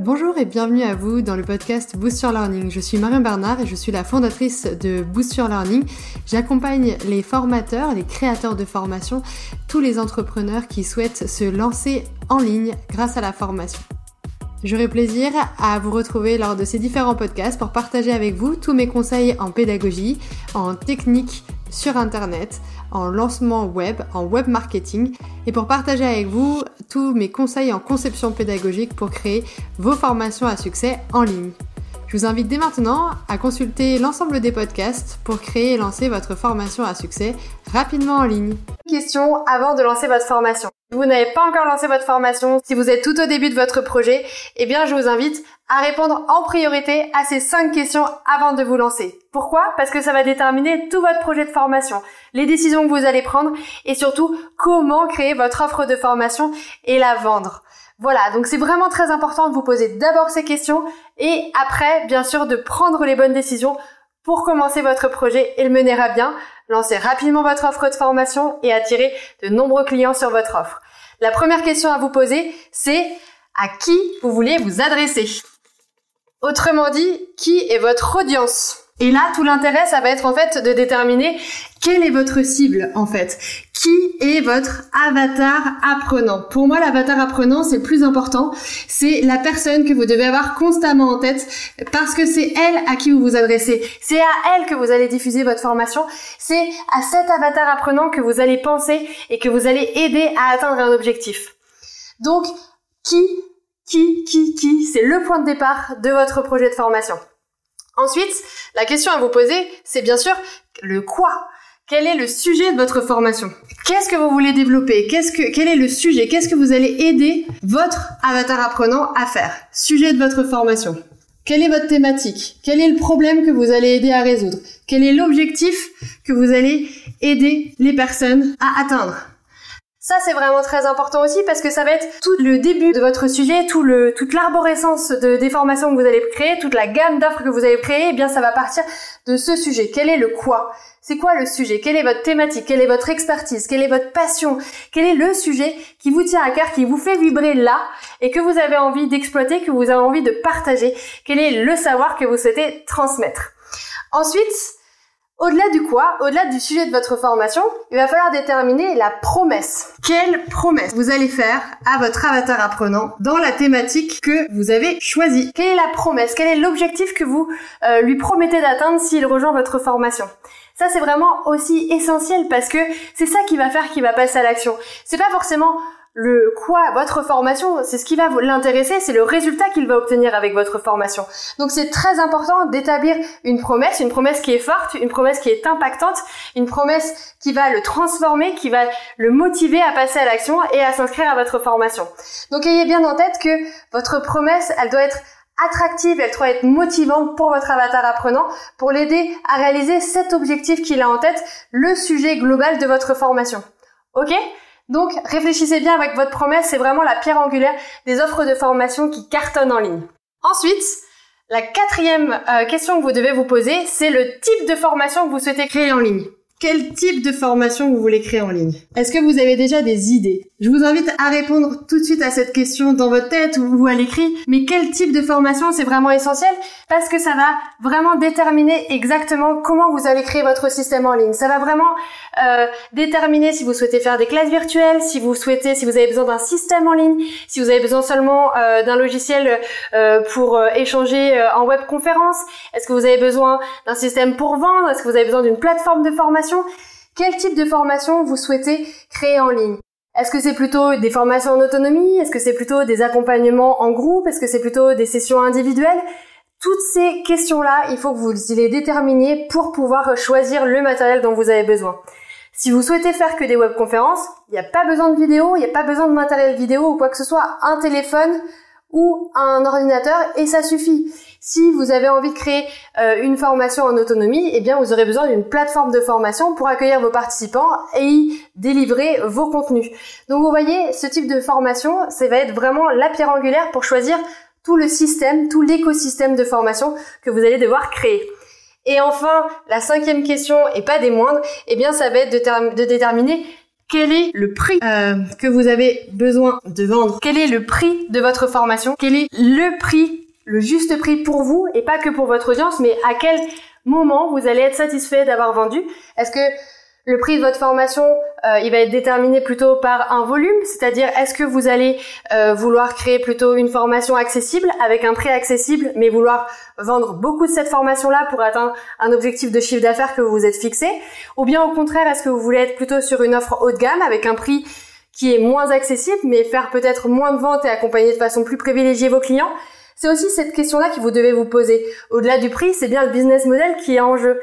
Bonjour et bienvenue à vous dans le podcast Boost Your Learning. Je suis Marion Bernard et je suis la fondatrice de Boost Your Learning. J'accompagne les formateurs, les créateurs de formation, tous les entrepreneurs qui souhaitent se lancer en ligne grâce à la formation. J'aurai plaisir à vous retrouver lors de ces différents podcasts pour partager avec vous tous mes conseils en pédagogie, en technique sur Internet, en lancement web, en web marketing et pour partager avec vous tous mes conseils en conception pédagogique pour créer vos formations à succès en ligne. Je vous invite dès maintenant à consulter l'ensemble des podcasts pour créer et lancer votre formation à succès rapidement en ligne. Question avant de lancer votre formation. Si vous n'avez pas encore lancé votre formation, si vous êtes tout au début de votre projet, eh bien je vous invite à répondre en priorité à ces cinq questions avant de vous lancer. Pourquoi? Parce que ça va déterminer tout votre projet de formation, les décisions que vous allez prendre et surtout comment créer votre offre de formation et la vendre. Voilà, donc c'est vraiment très important de vous poser d'abord ces questions et après, bien sûr, de prendre les bonnes décisions pour commencer votre projet et le mener à bien, lancer rapidement votre offre de formation et attirer de nombreux clients sur votre offre. La première question à vous poser, c'est à qui vous voulez vous adresser? Autrement dit, qui est votre audience? Et là, tout l'intérêt, ça va être en fait de déterminer quelle est votre cible en fait. Qui est votre avatar apprenant Pour moi, l'avatar apprenant, c'est le plus important. C'est la personne que vous devez avoir constamment en tête parce que c'est elle à qui vous vous adressez. C'est à elle que vous allez diffuser votre formation. C'est à cet avatar apprenant que vous allez penser et que vous allez aider à atteindre un objectif. Donc, qui, qui, qui, qui, c'est le point de départ de votre projet de formation. Ensuite, la question à vous poser, c'est bien sûr le quoi. Quel est le sujet de votre formation? Qu'est-ce que vous voulez développer? Qu'est-ce que quel est le sujet? Qu'est-ce que vous allez aider votre avatar apprenant à faire? Sujet de votre formation. Quelle est votre thématique? Quel est le problème que vous allez aider à résoudre? Quel est l'objectif que vous allez aider les personnes à atteindre? Ça, c'est vraiment très important aussi parce que ça va être tout le début de votre sujet, tout le, toute l'arborescence de, des formations que vous allez créer, toute la gamme d'offres que vous allez créer, eh bien, ça va partir de ce sujet. Quel est le quoi? C'est quoi le sujet? Quelle est votre thématique? Quelle est votre expertise? Quelle est votre passion? Quel est le sujet qui vous tient à cœur, qui vous fait vibrer là et que vous avez envie d'exploiter, que vous avez envie de partager? Quel est le savoir que vous souhaitez transmettre? Ensuite, au-delà du quoi, au-delà du sujet de votre formation, il va falloir déterminer la promesse. Quelle promesse vous allez faire à votre avatar apprenant dans la thématique que vous avez choisie? Quelle est la promesse? Quel est l'objectif que vous euh, lui promettez d'atteindre s'il rejoint votre formation? Ça, c'est vraiment aussi essentiel parce que c'est ça qui va faire qu'il va passer à l'action. C'est pas forcément le quoi, votre formation, c'est ce qui va l'intéresser, c'est le résultat qu'il va obtenir avec votre formation. Donc c'est très important d'établir une promesse, une promesse qui est forte, une promesse qui est impactante, une promesse qui va le transformer, qui va le motiver à passer à l'action et à s'inscrire à votre formation. Donc ayez bien en tête que votre promesse, elle doit être attractive, elle doit être motivante pour votre avatar apprenant, pour l'aider à réaliser cet objectif qu'il a en tête, le sujet global de votre formation. Ok? Donc réfléchissez bien avec votre promesse, c'est vraiment la pierre angulaire des offres de formation qui cartonnent en ligne. Ensuite, la quatrième euh, question que vous devez vous poser, c'est le type de formation que vous souhaitez créer en ligne. Quel type de formation vous voulez créer en ligne? Est-ce que vous avez déjà des idées? Je vous invite à répondre tout de suite à cette question dans votre tête ou à l'écrit. Mais quel type de formation c'est vraiment essentiel parce que ça va vraiment déterminer exactement comment vous allez créer votre système en ligne. Ça va vraiment euh, déterminer si vous souhaitez faire des classes virtuelles, si vous souhaitez, si vous avez besoin d'un système en ligne, si vous avez besoin seulement euh, d'un logiciel euh, pour échanger en webconférence. Est-ce que vous avez besoin d'un système pour vendre? Est-ce que vous avez besoin d'une plateforme de formation? Quel type de formation vous souhaitez créer en ligne? Est-ce que c'est plutôt des formations en autonomie? Est-ce que c'est plutôt des accompagnements en groupe? Est-ce que c'est plutôt des sessions individuelles? Toutes ces questions-là, il faut que vous les déterminiez pour pouvoir choisir le matériel dont vous avez besoin. Si vous souhaitez faire que des webconférences, il n'y a pas besoin de vidéo, il n'y a pas besoin de matériel vidéo ou quoi que ce soit, un téléphone ou un ordinateur et ça suffit. Si vous avez envie de créer euh, une formation en autonomie, eh bien vous aurez besoin d'une plateforme de formation pour accueillir vos participants et y délivrer vos contenus. Donc vous voyez, ce type de formation, ça va être vraiment la pierre angulaire pour choisir tout le système, tout l'écosystème de formation que vous allez devoir créer. Et enfin, la cinquième question, et pas des moindres, eh bien ça va être de, déterminer quel est le prix euh, que vous avez besoin de vendre Quel est le prix de votre formation? Quel est le prix, le juste prix pour vous et pas que pour votre audience, mais à quel moment vous allez être satisfait d'avoir vendu? Est-ce que le prix de votre formation, euh, il va être déterminé plutôt par un volume, c'est-à-dire est-ce que vous allez euh, vouloir créer plutôt une formation accessible avec un prix accessible, mais vouloir vendre beaucoup de cette formation-là pour atteindre un objectif de chiffre d'affaires que vous vous êtes fixé, ou bien au contraire, est-ce que vous voulez être plutôt sur une offre haut de gamme avec un prix qui est moins accessible, mais faire peut-être moins de ventes et accompagner de façon plus privilégiée vos clients? C'est aussi cette question-là que vous devez vous poser. Au-delà du prix, c'est bien le business model qui est en jeu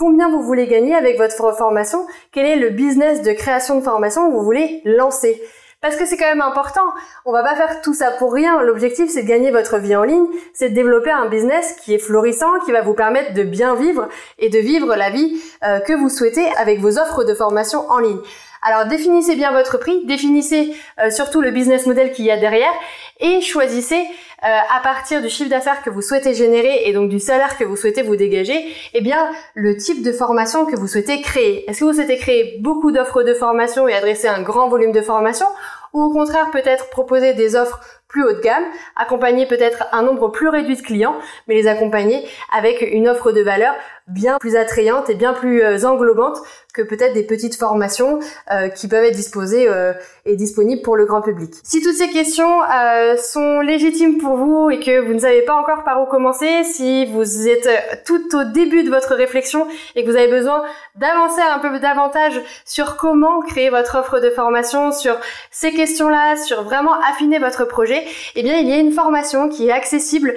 combien vous voulez gagner avec votre formation, quel est le business de création de formation que vous voulez lancer? Parce que c'est quand même important. On va pas faire tout ça pour rien. L'objectif, c'est de gagner votre vie en ligne. C'est de développer un business qui est florissant, qui va vous permettre de bien vivre et de vivre la vie euh, que vous souhaitez avec vos offres de formation en ligne. Alors définissez bien votre prix, définissez euh, surtout le business model qu'il y a derrière et choisissez euh, à partir du chiffre d'affaires que vous souhaitez générer et donc du salaire que vous souhaitez vous dégager, eh bien le type de formation que vous souhaitez créer. Est-ce que vous souhaitez créer beaucoup d'offres de formation et adresser un grand volume de formation ou au contraire peut-être proposer des offres plus haut de gamme, accompagner peut-être un nombre plus réduit de clients, mais les accompagner avec une offre de valeur bien plus attrayante et bien plus euh, englobante que peut-être des petites formations euh, qui peuvent être disposées euh, et disponibles pour le grand public. Si toutes ces questions sont légitimes pour vous et que vous ne savez pas encore par où commencer, si vous êtes tout au début de votre réflexion et que vous avez besoin d'avancer un peu davantage sur comment créer votre offre de formation, sur ces questions-là, sur vraiment affiner votre projet, eh bien il y a une formation qui est accessible,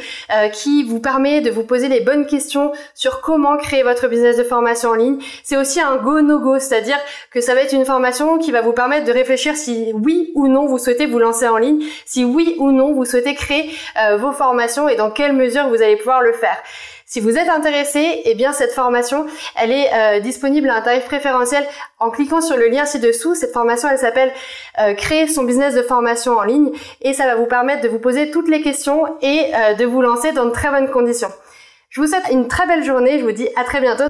qui vous permet de vous poser les bonnes questions sur comment créer votre business de formation en ligne. C'est aussi un go no go, c'est-à-dire que ça va être une formation qui va vous permettre de réfléchir si oui ou non vous souhaitez vous lancer en ligne, si oui ou non vous souhaitez créer euh, vos formations et dans quelle mesure vous allez pouvoir le faire. Si vous êtes intéressé, eh bien cette formation, elle est euh, disponible à un tarif préférentiel en cliquant sur le lien ci-dessous. Cette formation, elle s'appelle euh, Créer son business de formation en ligne et ça va vous permettre de vous poser toutes les questions et de vous lancer dans de très bonnes conditions. Je vous souhaite une très belle journée, je vous dis à très bientôt.